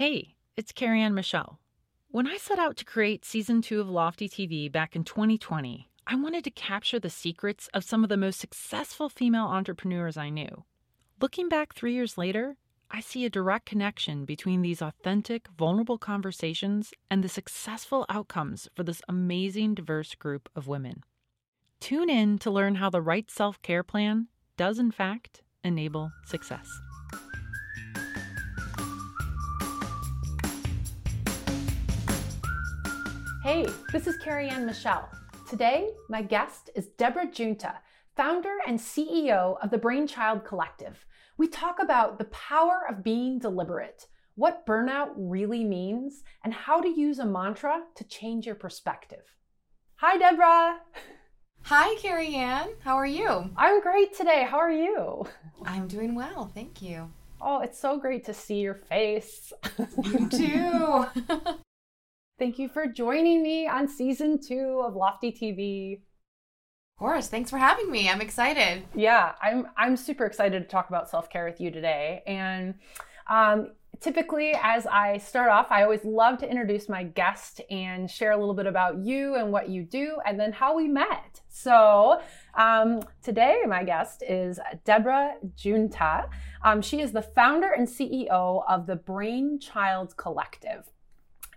Hey, it's Carrie Ann Michelle. When I set out to create season two of Lofty TV back in 2020, I wanted to capture the secrets of some of the most successful female entrepreneurs I knew. Looking back three years later, I see a direct connection between these authentic, vulnerable conversations and the successful outcomes for this amazing, diverse group of women. Tune in to learn how the right self care plan does, in fact, enable success. Hey, this is Carrie Ann Michelle. Today, my guest is Deborah Giunta, founder and CEO of the Brainchild Collective. We talk about the power of being deliberate, what burnout really means, and how to use a mantra to change your perspective. Hi, Deborah. Hi, Carrie Ann. How are you? I'm great today. How are you? I'm doing well. Thank you. Oh, it's so great to see your face. You too. Thank you for joining me on season two of Lofty TV. Of course. Thanks for having me. I'm excited. Yeah, I'm I'm super excited to talk about self care with you today. And um, typically, as I start off, I always love to introduce my guest and share a little bit about you and what you do, and then how we met. So um, today, my guest is Deborah Giunta. Um, she is the founder and CEO of the Brainchild Collective.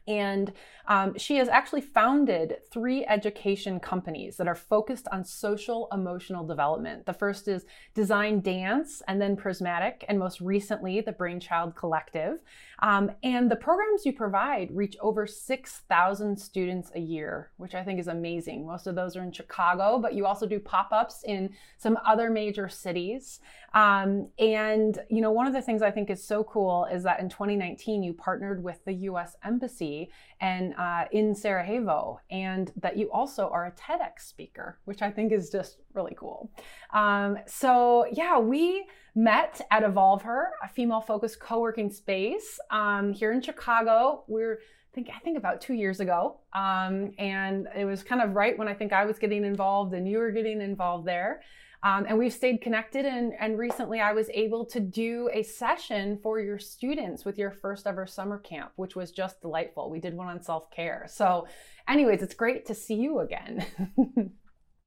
And um, she has actually founded three education companies that are focused on social emotional development. The first is Design Dance, and then Prismatic, and most recently, the Brainchild Collective. Um, and the programs you provide reach over 6,000 students a year, which I think is amazing. Most of those are in Chicago, but you also do pop ups in some other major cities. Um, and, you know, one of the things I think is so cool is that in 2019, you partnered with the US Embassy and uh, in Sarajevo, and that you also are a TEDx speaker, which I think is just really cool. Um, so, yeah, we met at Evolve Her, a female focused co working space um, here in Chicago. We're I think I think about two years ago, um, and it was kind of right when I think I was getting involved and you were getting involved there. Um, and we've stayed connected. And, and recently, I was able to do a session for your students with your first ever summer camp, which was just delightful. We did one on self care. So, anyways, it's great to see you again.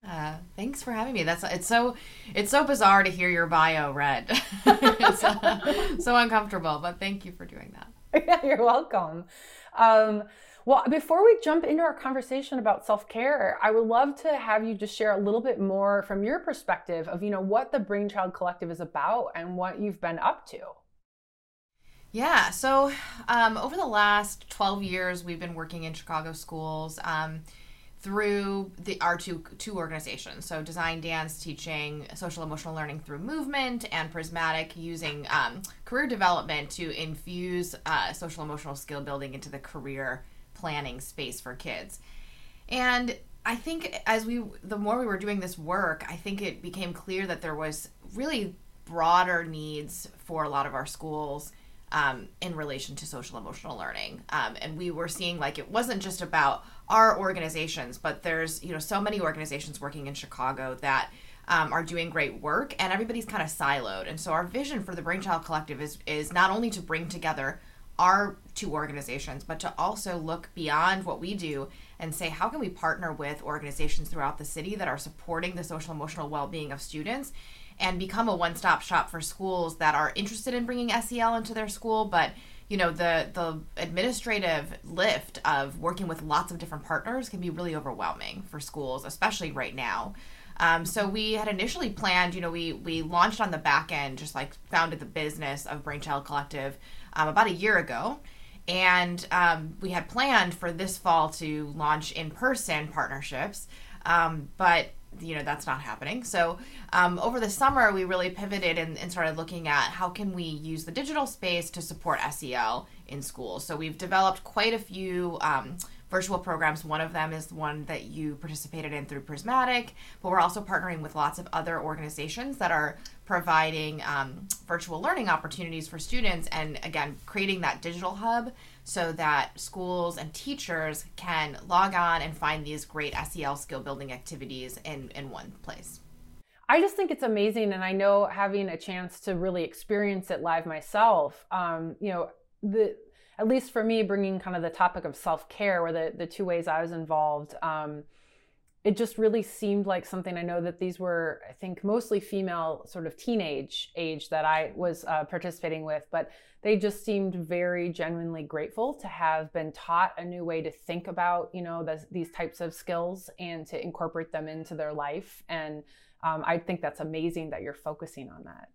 Uh, thanks for having me. That's it's so it's so bizarre to hear your bio read. uh, so uncomfortable, but thank you for doing that. Yeah, you're welcome. Um, well, before we jump into our conversation about self-care, I would love to have you just share a little bit more from your perspective of, you know, what the Brainchild Collective is about and what you've been up to. Yeah, so um, over the last 12 years, we've been working in Chicago schools um, through the our two two organizations. So Design Dance teaching social emotional learning through movement, and Prismatic using um, career development to infuse uh, social emotional skill building into the career planning space for kids. And I think as we the more we were doing this work, I think it became clear that there was really broader needs for a lot of our schools um, in relation to social emotional learning. Um, and we were seeing like it wasn't just about our organizations, but there's you know so many organizations working in Chicago that um, are doing great work, and everybody's kind of siloed. And so our vision for the Brainchild Collective is is not only to bring together our two organizations, but to also look beyond what we do and say, how can we partner with organizations throughout the city that are supporting the social emotional well being of students and become a one stop shop for schools that are interested in bringing SEL into their school, but you know the the administrative lift of working with lots of different partners can be really overwhelming for schools especially right now um, so we had initially planned you know we we launched on the back end just like founded the business of brainchild collective um, about a year ago. And um, we had planned for this fall to launch in person partnerships, um, but you know that's not happening. So um, over the summer, we really pivoted and, and, started looking at how can we use the digital space to support SEL in schools. So we've developed quite a few um, virtual programs. One of them is one that you participated in through Prismatic, but we're also partnering with lots of other organizations that are providing um, virtual learning opportunities for students and again creating that digital hub so that schools and teachers can log on and find these great SEL skill building activities in, in one place. I just think it's amazing. And I know having a chance to really experience it live myself, um, you know, the at least for me, bringing kind of the topic of self care, or the the two ways I was involved. Um, it just really seemed like something I know that these were, I think, mostly female sort of teenage age that I was uh, participating with, but they just seemed very genuinely grateful to have been taught a new way to think about, you know, the, these types of skills and to incorporate them into their life. And um, I think that's amazing that you're focusing on that.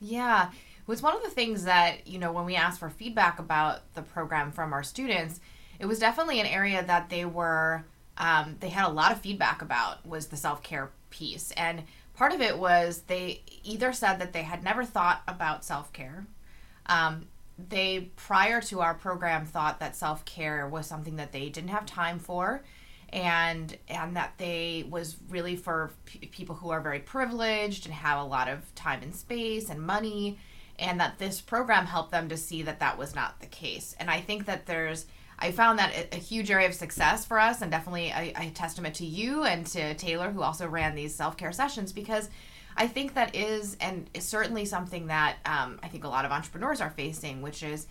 Yeah, was one of the things that, you know, when we asked for feedback about the program from our students, it was definitely an area that they were um, they had a lot of feedback about was the self care piece. And part of it was they either said that they had never thought about self care. Um, they, prior to our program, thought that self care was something that they didn't have time for. And and that they was really for p- people who are very privileged and have a lot of time and space and money, and that this program helped them to see that that was not the case. And I think that there's I found that a, huge area of success for us, and definitely a, a testament to you and to Taylor, who also ran these self care sessions, because I think that is, and is certainly something that um, I think a lot of entrepreneurs are facing, which is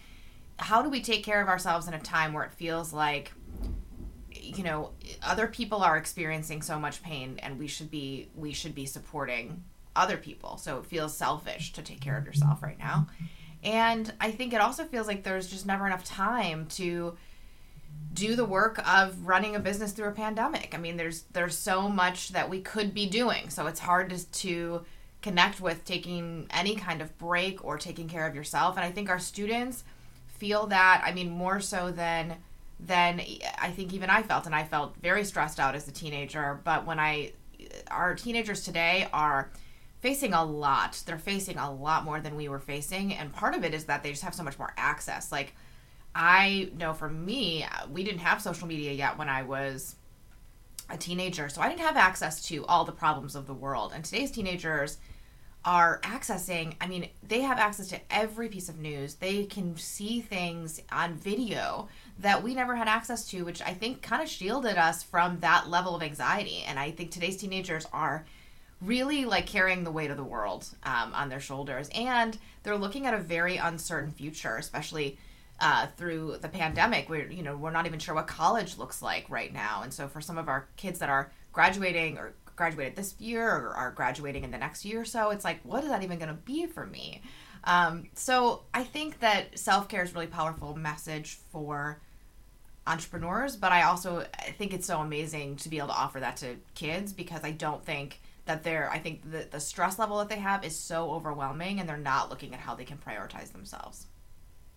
how do we take care of ourselves in a time where it feels like you know other people are experiencing so much pain and we should be we should be supporting other people so it feels selfish to take care of yourself right now and i think it also feels like there's just never enough time to do the work of running a business through a pandemic. I mean, there's there's so much that we could be doing. So it's hard to, to connect with taking any kind of break or taking care of yourself. And I think our students feel that. I mean, more so than than I think even I felt, and I felt very stressed out as a teenager. But when I, our teenagers today are facing a lot. They're facing a lot more than we were facing, and part of it is that they just have so much more access. Like I know for me, we didn't have social media yet when I was a teenager, so I didn't have access to all the problems of the world. And today's teenagers are accessing, I mean, they have access to every piece of news. They can see things on video that we never had access to, which I think kind of shielded us from that level of anxiety. And I think today's teenagers are really like carrying the weight of the world um, on their shoulders. And they're looking at a very uncertain future, especially uh, through the pandemic. We're you know we're not even sure what college looks like right now, and so for some of our kids that are graduating or graduated this year or are graduating in the next year or so, it's like what is that even going to be for me? Um, so I think that self care is really powerful message for entrepreneurs, but I also I think it's so amazing to be able to offer that to kids because I don't think that they're I think the, the stress level that they have is so overwhelming and they're not looking at how they can prioritize themselves.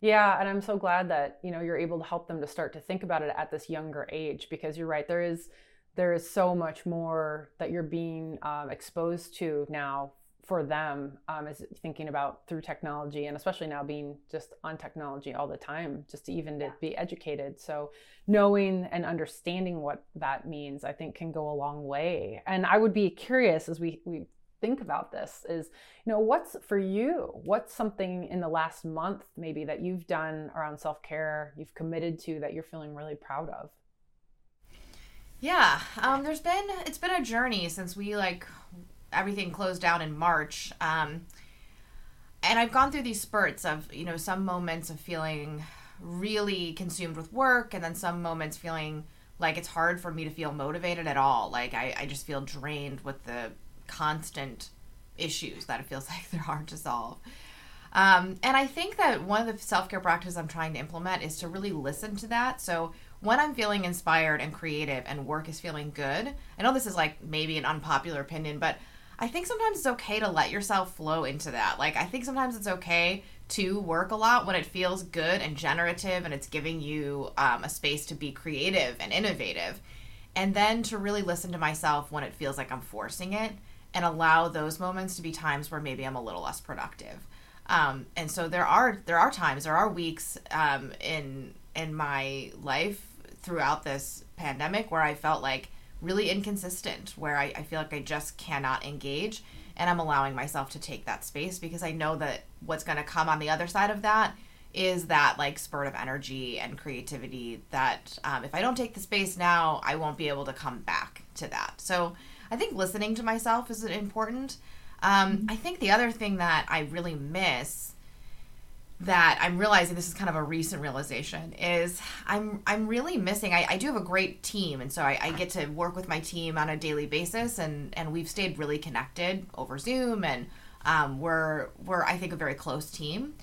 Yeah, and I'm so glad that you know you're able to help them to start to think about it at this younger age because you're right. There is there is so much more that you're being um, exposed to now for them um, is thinking about through technology and especially now being just on technology all the time just to even to be educated. So knowing and understanding what that means i think can go a long way. And i would be curious as we we think about this is you know what's for you? What's something in the last month maybe that you've done around self-care you've committed to that you're feeling really proud of? Yeah um, there's been it's been a journey since we like everything closed down in march um, and i've gone through these spurts of you know some moments of feeling really consumed with work and then some moments feeling like it's hard for me to feel motivated at all like i, I just feel drained with the constant issues that it feels like they're hard to solve. Um, and I think that one of the self care practices I'm trying to implement is to really listen to that. So when I'm feeling inspired and creative and work is feeling good, I know this is like maybe an unpopular opinion, but I think sometimes it's okay to let yourself flow into that. Like, I think sometimes it's okay to work a lot when it feels good and generative and it's giving you um, a space to be creative and innovative. And then to really listen to myself when it feels like I'm forcing it and allow those moments to be times where maybe I'm a little less productive. Um, and so there are there are times there are weeks um, in in my life throughout this pandemic where I felt like really inconsistent, where I, I feel like I just cannot engage, and I'm allowing myself to take that space because I know that what's going to come on the other side of that is that like spurt of energy and creativity that um, if I don't take the space now, I won't be able to come back to that. So I think listening to myself is important. Um, mm-hmm. I think the other thing that I really miss that I'm realizing this is kind of a recent realization is I'm I'm really missing I, I do have a great team. And so I, I, get to work with my team on a daily basis and and we've stayed really connected over Zoom and um, we're we're I think a very close team.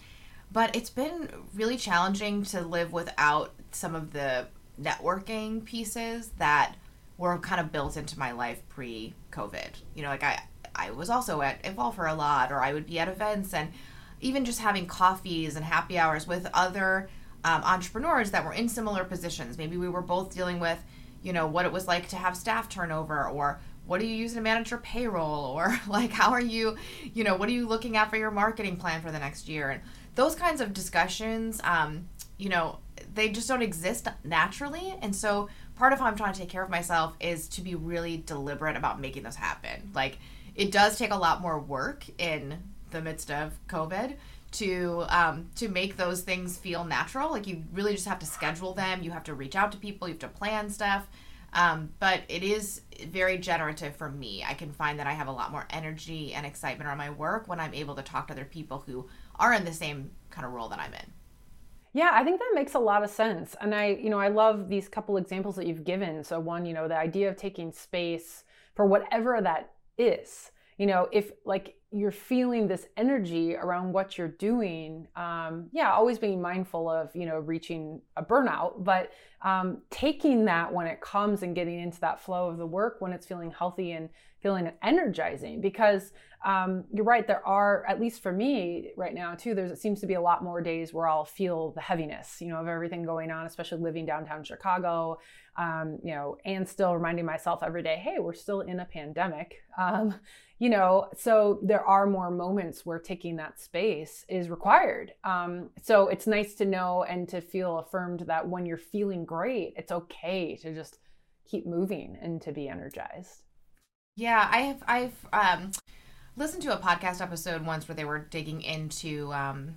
But it's been really challenging to live without some of the networking pieces that were kind of built into my life pre COVID you know like I I was also at Evolve Her a lot or I would be at events and even just having coffees and happy hours with other um, entrepreneurs that were in similar positions. Maybe we were both dealing with, you know, what it was like to have staff turnover or what do you use to manage your payroll or like how are you, you know, what are you looking at for your marketing plan for the next year? And those kinds of discussions, um, you know, they just don't exist naturally. And so part of how I'm trying to take care of myself is to be really deliberate about making this happen. Like it does take a lot more work in the midst of COVID to um, to make those things feel natural. Like you really just have to schedule them. You have to reach out to people. You have to plan stuff. Um, but it is very generative for me. I can find that I have a lot more energy and excitement around my work when I'm able to talk to other people who are in the same kind of role that I'm in. Yeah, I think that makes a lot of sense. And I, you know, I love these couple examples that you've given. So one, you know, the idea of taking space for whatever that is. You know, if like you're feeling this energy around what you're doing um, yeah always being mindful of you know reaching a burnout but um, taking that when it comes and getting into that flow of the work when it's feeling healthy and feeling energizing because um, you're right there are at least for me right now too there's it seems to be a lot more days where i'll feel the heaviness you know of everything going on especially living downtown chicago um, you know and still reminding myself every day hey we're still in a pandemic um, you know so there are more moments where taking that space is required. Um, so it's nice to know and to feel affirmed that when you're feeling great it's okay to just keep moving and to be energized. Yeah i've i've um, listened to a podcast episode once where they were digging into um,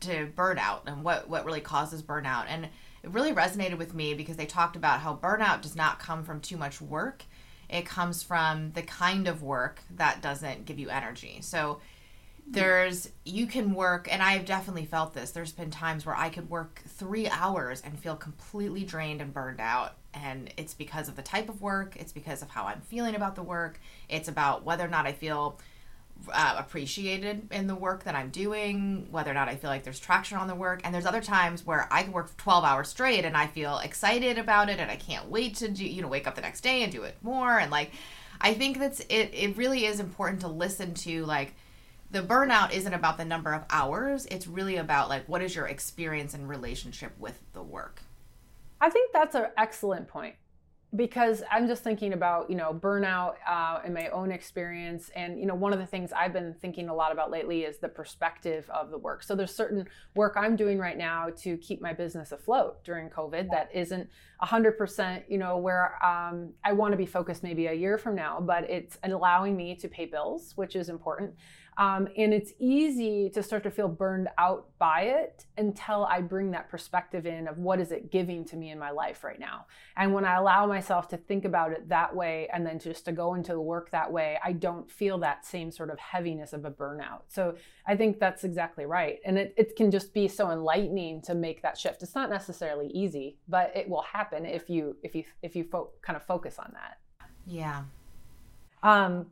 to burnout and what what really causes burnout. And it really resonated with me because they talked about how burnout does not come from too much work it comes from the kind of work that doesn't give you energy. So there's you can work and I've definitely felt this. There's been times where I could work 3 hours and feel completely drained and burned out and it's because of the type of work, it's because of how I'm feeling about the work, it's about whether or not I feel uh, appreciated in the work that I'm doing, whether or not I feel like there's traction on the work. And there's other times where I can work 12 hours straight and I feel excited about it and I can't wait to do, you know, wake up the next day and do it more. And like, I think that's it, it really is important to listen to like, the burnout isn't about the number of hours. It's really about like, what is your experience and relationship with the work? I think that's an excellent point because I'm just thinking about, you know, burnout uh, in my own experience. And, you know, one of the things I've been thinking a lot about lately is the perspective of the work. So there's certain work I'm doing right now to keep my business afloat during COVID that isn't 100%, you know, where um, I want to be focused maybe a year from now, but it's allowing me to pay bills, which is important. Um, and it's easy to start to feel burned out by it until I bring that perspective in of what is it giving to me in my life right now. And when I allow myself to think about it that way and then just to go into the work that way, I don't feel that same sort of heaviness of a burnout. So I think that's exactly right. And it, it can just be so enlightening to make that shift. It's not necessarily easy, but it will happen if you if you if you fo- kind of focus on that. Yeah. Um,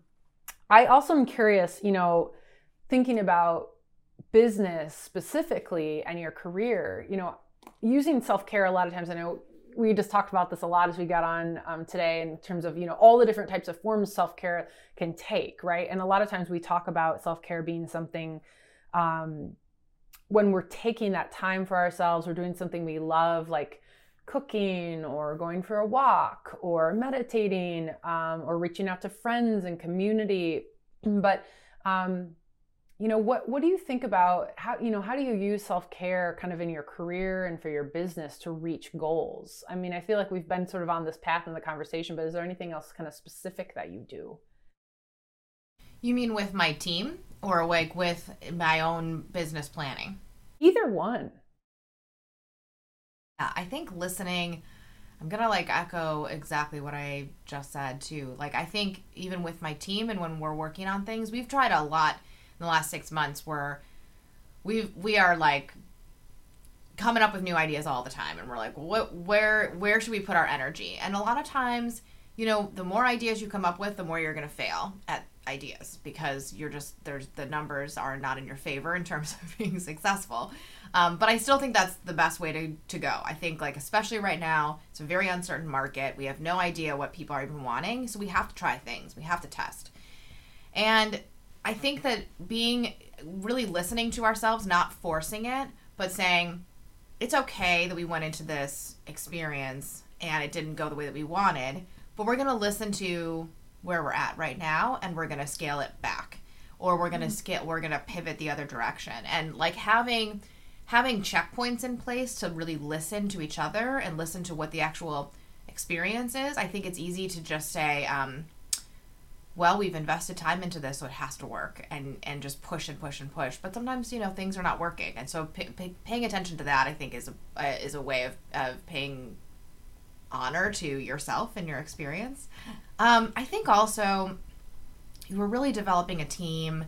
I also am curious, you know, thinking about business specifically and your career, you know, using self care a lot of times. I know we just talked about this a lot as we got on um, today in terms of you know all the different types of forms self care can take, right? And a lot of times we talk about self care being something. Um, when we're taking that time for ourselves, we're doing something we love, like cooking or going for a walk or meditating um, or reaching out to friends and community. But um, you know what what do you think about how you know how do you use self-care kind of in your career and for your business to reach goals? I mean i feel like we've been sort of on this path in the conversation but is there anything else kind of specific that you do? You mean with my team or like with my own business planning? Either one I think listening, I'm gonna like echo exactly what I just said too. Like I think even with my team and when we're working on things, we've tried a lot in the last six months where we we are like coming up with new ideas all the time and we're like what where where should we put our energy and a lot of times you know the more ideas you come up with the more you're going to fail at ideas because you're just there's the numbers are not in your favor in terms of being successful um, but i still think that's the best way to, to go i think like especially right now it's a very uncertain market we have no idea what people are even wanting so we have to try things we have to test and i think that being really listening to ourselves not forcing it but saying it's okay that we went into this experience and it didn't go the way that we wanted, but we're going to listen to where we're at right now and we're going to scale it back or we're going to mm-hmm. scale we're going to pivot the other direction. And like having having checkpoints in place to really listen to each other and listen to what the actual experience is, I think it's easy to just say um, well, we've invested time into this, so it has to work, and and just push and push and push. But sometimes you know things are not working, and so pay, pay, paying attention to that, I think, is a uh, is a way of of paying honor to yourself and your experience. Um, I think also we're really developing a team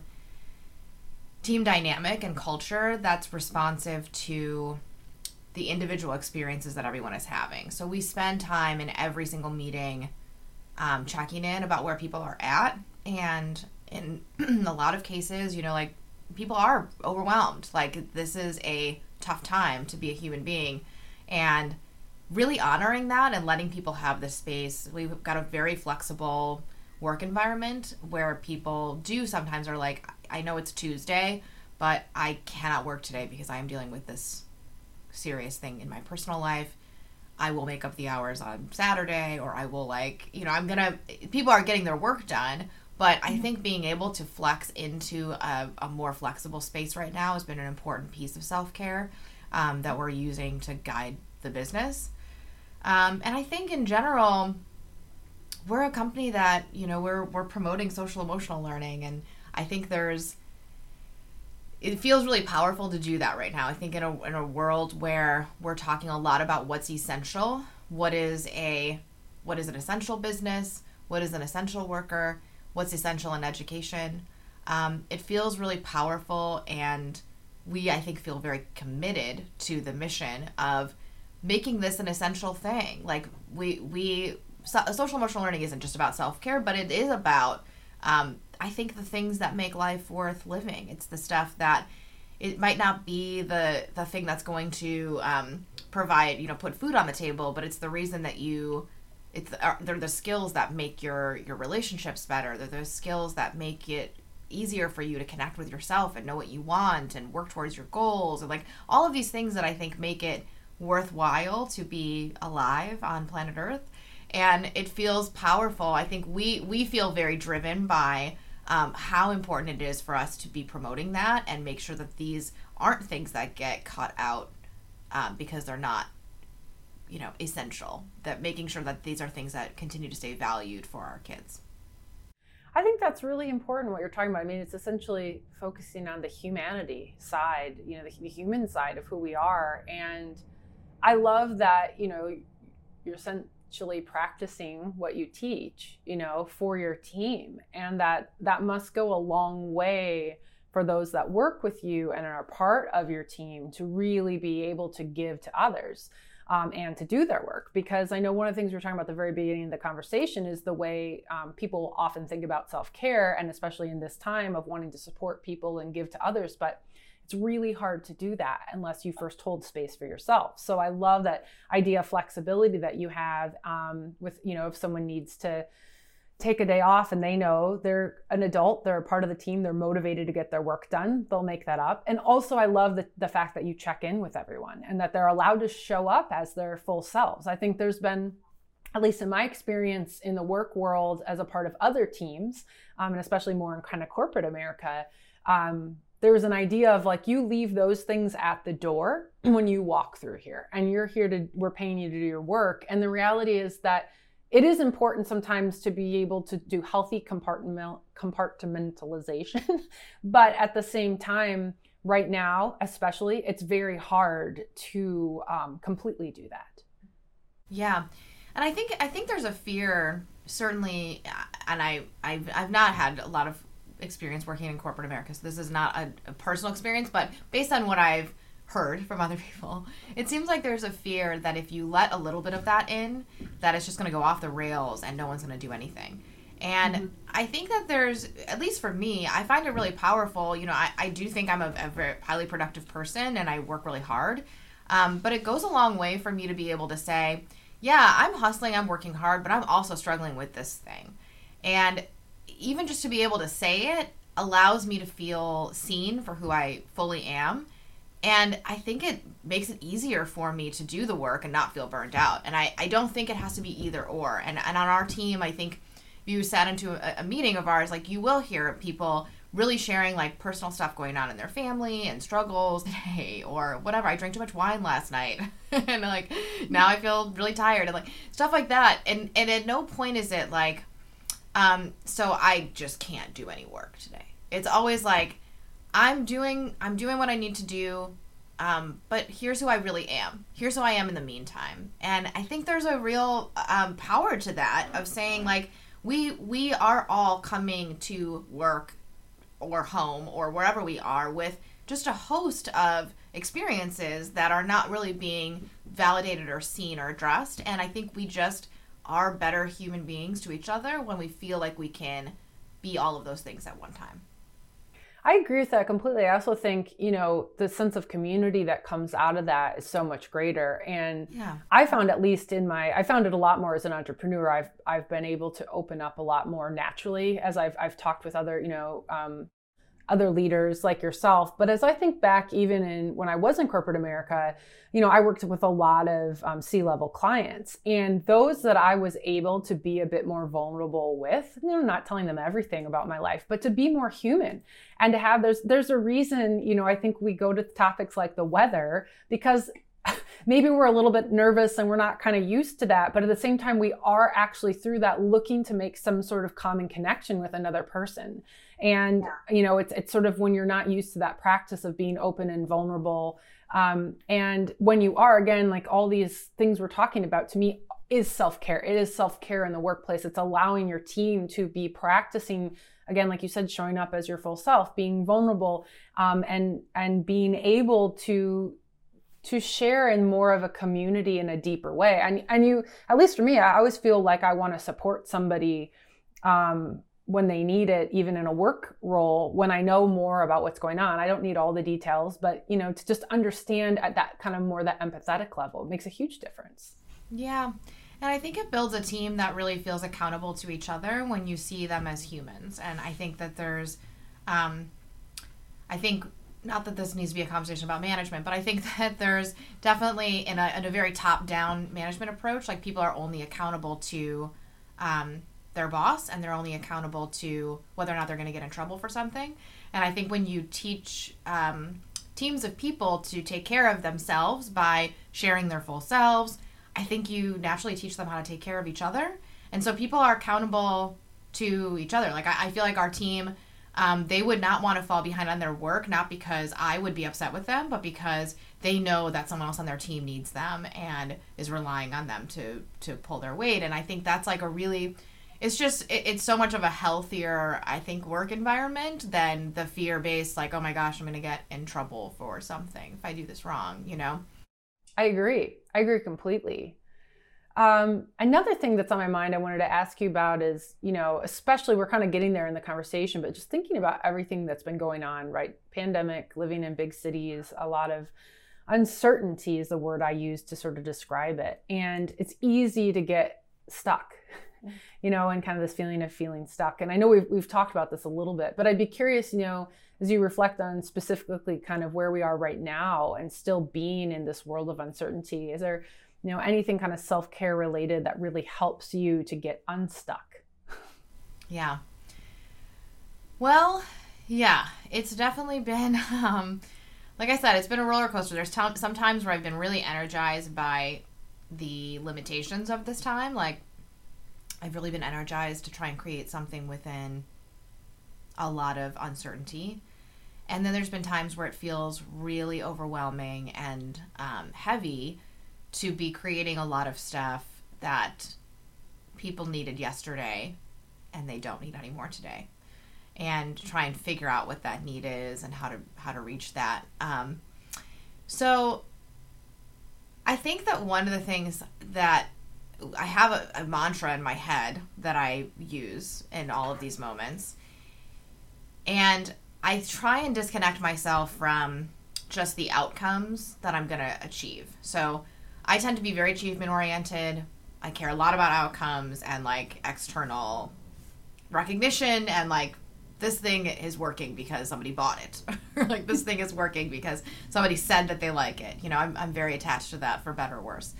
team dynamic and culture that's responsive to the individual experiences that everyone is having. So we spend time in every single meeting um, checking in about where people are at. And in a lot of cases, you know, like people are overwhelmed. Like this is a tough time to be a human being. And really honoring that and letting people have this space. We've got a very flexible work environment where people do sometimes are like, I know it's Tuesday, but I cannot work today because I am dealing with this serious thing in my personal life. I will make up the hours on Saturday or I will like, you know, I'm going to people are getting their work done, but I mm-hmm. think being able to flex into a, a more flexible space right now has been an important piece of self-care um, that we're using to guide the business. Um, and I think in general, we're a company that, you know, we're we're promoting social emotional learning and I think there's it feels really powerful to do that right now. I think in a in a world where we're talking a lot about what's essential, what is a what is an essential business, what is an essential worker, what's essential in education. Um, it feels really powerful, and we I think feel very committed to the mission of making this an essential thing. Like we we so, social emotional learning isn't just about self care, but it is about um, I think the things that make life worth living. It's the stuff that it might not be the the thing that's going to um, provide you know put food on the table, but it's the reason that you it's uh, they're the skills that make your your relationships better. They're those skills that make it easier for you to connect with yourself and know what you want and work towards your goals and like all of these things that I think make it worthwhile to be alive on planet Earth and it feels powerful. I think we we feel very driven by um, how important it is for us to be promoting that and make sure that these aren't things that get cut out um, because they're not you know essential that making sure that these are things that continue to stay valued for our kids I think that's really important what you're talking about. I mean, it's essentially focusing on the humanity side, you know, the, the human side of who we are. And I love that, you know, you're sent, actually practicing what you teach, you know, for your team. And that that must go a long way for those that work with you and are part of your team to really be able to give to others. Um, and to do their work. Because I know one of the things we are talking about at the very beginning of the conversation is the way um, people often think about self care, and especially in this time of wanting to support people and give to others. But it's really hard to do that unless you first hold space for yourself. So I love that idea of flexibility that you have um, with, you know, if someone needs to take a day off and they know they're an adult, they're a part of the team, they're motivated to get their work done, they'll make that up. And also, I love the, the fact that you check in with everyone and that they're allowed to show up as their full selves. I think there's been at least in my experience in the work world as a part of other teams, um, and especially more in kind of corporate America, um, there was an idea of like you leave those things at the door when you walk through here and you're here to we're paying you to do your work. And the reality is that it is important sometimes to be able to do healthy compartment compartmentalization. But at the same time right now especially it's very hard to um, completely do that. Yeah. And i think i think there's a fear certainly and i I've, I've not had a lot of experience working in corporate America, so this is not a, a personal experience, but based on what I've heard from other people, it seems like there's a fear that if you let a little bit of that in, that it's just going to go off the rails and no one's going to do anything. And mm-hmm. I think that there's, at least for me, I find it really powerful. You know, I, I do think I'm a, a very highly productive person and I work really hard. Um, but it goes a long way for me to be able to say, yeah, I'm hustling, I'm working hard, but I'm also struggling with this thing. And even just to be able to say it allows me to feel seen for who I fully am. And I think it makes it easier for me to do the work and not feel burned out. And I, I don't think it has to be either or. And, and on our team, I think if you sat into a, a meeting of ours, like you will hear people really sharing like personal stuff going on in their family and struggles today or whatever. I drank too much wine last night and like now I feel really tired and like stuff like that. And and at no point is it like um so I just can't do any work today. It's always like I'm doing I'm doing what I need to do. Um, but here's who I really am. Here's who I am in the meantime. And I think there's a real um, power to that of saying like we we are all coming to work or home or wherever we are with just a host of experiences that are not really being validated or seen or addressed. And I think we just are better human beings to each other when we feel like we can be all of those things at one time. I agree with that completely. I also think, you know, the sense of community that comes out of that is so much greater. And yeah. I found at least in my I found it a lot more as an entrepreneur. I've I've been able to open up a lot more naturally as I've I've talked with other, you know, um, other leaders like yourself. But as I think back, even in when I was in corporate America, you know, I worked with a lot of um, C level clients, and those that I was able to be a bit more vulnerable with, you know, not telling them everything about my life, but to be more human and to have there's there's a reason, you know, I think we go to topics like the weather because maybe we're a little bit nervous and we're not kind of used to that. But at the same time we are actually through that looking to make some sort of common connection with another person and yeah. you know it's it's sort of when you're not used to that practice of being open and vulnerable um, and when you are again like all these things we're talking about to me is self-care. It is self-care in the workplace. It's allowing your team to be practicing again like you said showing up as your full self being vulnerable um, and and being able to to share in more of a community in a deeper way. And and you at least for me i always feel like i want to support somebody um, when they need it even in a work role when i know more about what's going on i don't need all the details but you know to just understand at that kind of more that empathetic level makes a huge difference. Yeah. And i think it builds a team that really feels accountable to each other when you see them as humans. And i think that there's um, i think not that this needs to be a conversation about management, but I think that there's definitely in a, in a very top down management approach, like people are only accountable to um, their boss and they're only accountable to whether or not they're going to get in trouble for something. And I think when you teach um, teams of people to take care of themselves by sharing their full selves, I think you naturally teach them how to take care of each other. And so people are accountable to each other. Like I, I feel like our team, um, they would not want to fall behind on their work, not because I would be upset with them, but because they know that someone else on their team needs them and is relying on them to to pull their weight. And I think that's like a really it's just it, it's so much of a healthier i think work environment than the fear based like oh my gosh i'm gonna get in trouble for something if i do this wrong you know? I agree. I agree completely. Um, another thing that's on my mind i wanted to ask you about is you know especially we're kind of getting there in the conversation but just thinking about everything that's been going on right? Pandemic living in big cities a lot of uncertainty is the word i use to sort of describe it. And it's easy to get stuck you know, and kind of this feeling of feeling stuck. And I know we've, we've talked about this a little bit, but I'd be curious, you know, as you reflect on specifically kind of where we are right now and still being in this world of uncertainty, is there, you know, anything kind of self care related that really helps you to get unstuck? Yeah. Well, yeah, it's definitely been, um, like I said, it's been a roller coaster. There's t- some times where I've been really energized by the limitations of this time, like I've really been energized to try and create something within a lot of uncertainty. And then there's been times where it feels really overwhelming and um, heavy to be creating a lot of stuff that people needed yesterday and they don't need anymore today. and try and figure out what that need is and how to how to reach that. Um, so I think that one of the things that I have a, a mantra in my head that I use in all of these moments, and I try and disconnect myself from just the outcomes that I'm going to achieve. So I tend to be very achievement oriented. I care a lot about outcomes and like external recognition and like this thing is working because somebody bought it like this thing is working because somebody said that they like it you know I'm, I'm very attached to that for better or worse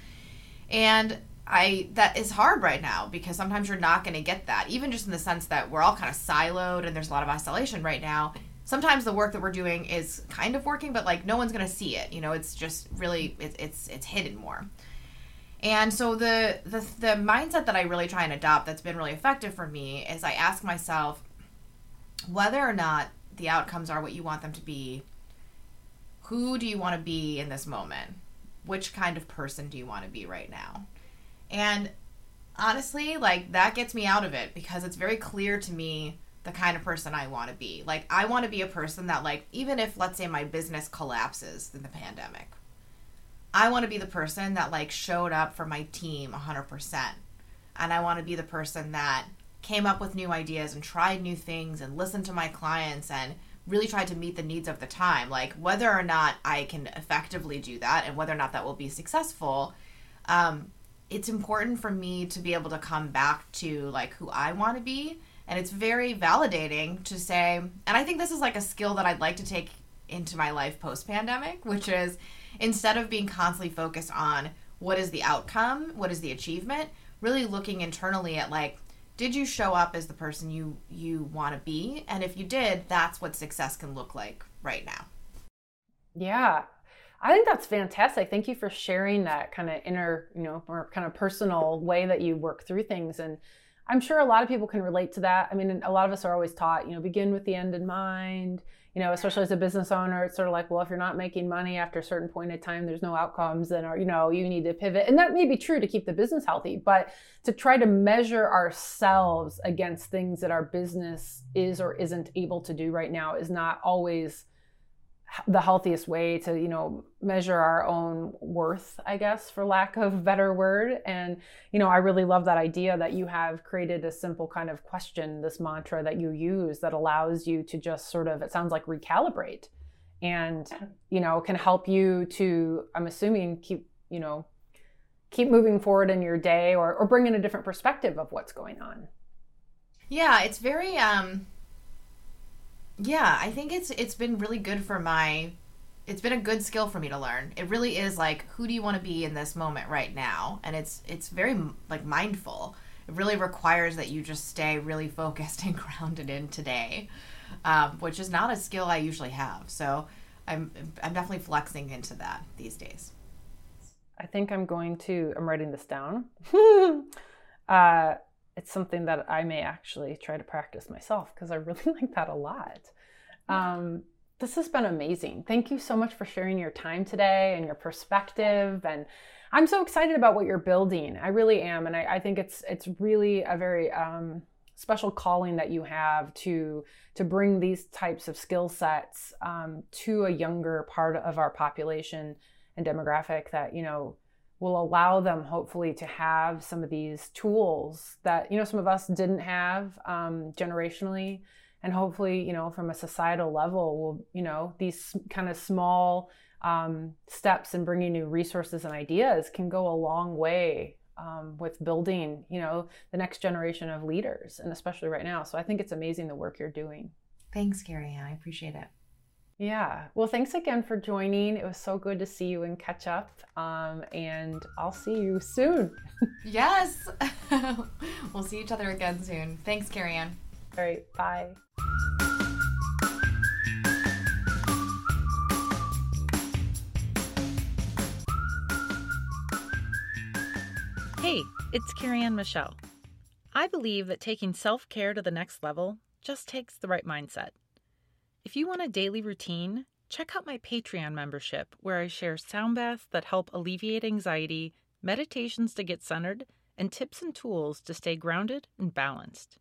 and i that is hard right now because sometimes you're not going to get that even just in the sense that we're all kind of siloed and there's a lot of isolation right now sometimes the work that we're doing is kind of working but like no one's going to see it you know it's just really it, it's it's hidden more and so the, the the mindset that I really try and adopt that's been really effective for me is I ask myself whether or not the outcomes are what you want them to be. Who do you want to be in this moment? Which kind of person do you want to be right now? And honestly, like that gets me out of it because it's very clear to me the kind of person I want to be. Like I want to be a person that like even if let's say my business collapses in the pandemic, I want to be the person that like showed up for my team 100%. And I want to be the person that came up with new ideas and tried new things and listened to my clients and really tried to meet the needs of the time. Like whether or not I can effectively do that and whether or not that will be successful, um, it's important for me to be able to come back to like who I want to be. And it's very validating to say, and I think this is like a skill that I'd like to take into my life post pandemic, which is instead of being constantly focused on what is the outcome, what is the achievement, really looking internally at like, did you show up as the person you you want to be? And if you did, that's what success can look like right now. Yeah. I think that's fantastic. Thank you for sharing that kind of inner, you know, more kind of personal way that you work through things. And I'm sure a lot of people can relate to that. I mean, a lot of us are always taught, you know, begin with the end in mind you know, especially as a business owner, it's sort of like, well, if you're not making money after a certain point in time, there's no outcomes, then, you know, you need to pivot. And that may be true to keep the business healthy, but to try to measure ourselves against things that our business is or isn't able to do right now is not always the healthiest way to you know measure our own worth i guess for lack of better word. And you know i really love that idea that you have created a simple kind of question this mantra that you use that allows you to just sort of it sounds like recalibrate and you know can help you to i'm assuming keep you know keep moving forward in your day or, or bring in a different perspective of what's going on. Yeah it's very um yeah, I think it's it's been really good for my it's been a good skill for me to learn. It really is like who do you want to be in this moment right now? And it's it's very like mindful. It really requires that you just stay really focused and grounded in today, um, which is not a skill I usually have. So I'm I'm definitely flexing into that these days. I think I'm going to. I'm writing this down. uh, it's something that I may actually try to practice myself because I really like that a lot. Um, this has been amazing. Thank you so much for sharing your time today and your perspective. And I'm so excited about what you're building. I really am, and I, I think it's it's really a very um, special calling that you have to to bring these types of skill sets um, to a younger part of our population and demographic that you know will allow them hopefully to have some of these tools that you know some of us didn't have um, generationally. And hopefully you know from a societal level will you know these kind of small um, steps in bringing new resources and ideas can go a long way um, with building you know the next generation of leaders and especially right now. So i think it's amazing the work you're doing. Thanks Carrie i appreciate it yeah. Well, thanks again for joining. It was so good to see you and catch up. Um, and I'll see you soon. yes. we'll see each other again soon. Thanks, Carrie Ann. All right. Bye. Hey, it's Carrie Ann Michelle. I believe that taking self care to the next level just takes the right mindset. If you want a daily routine, check out my Patreon membership where I share sound baths that help alleviate anxiety, meditations to get centered, and tips and tools to stay grounded and balanced.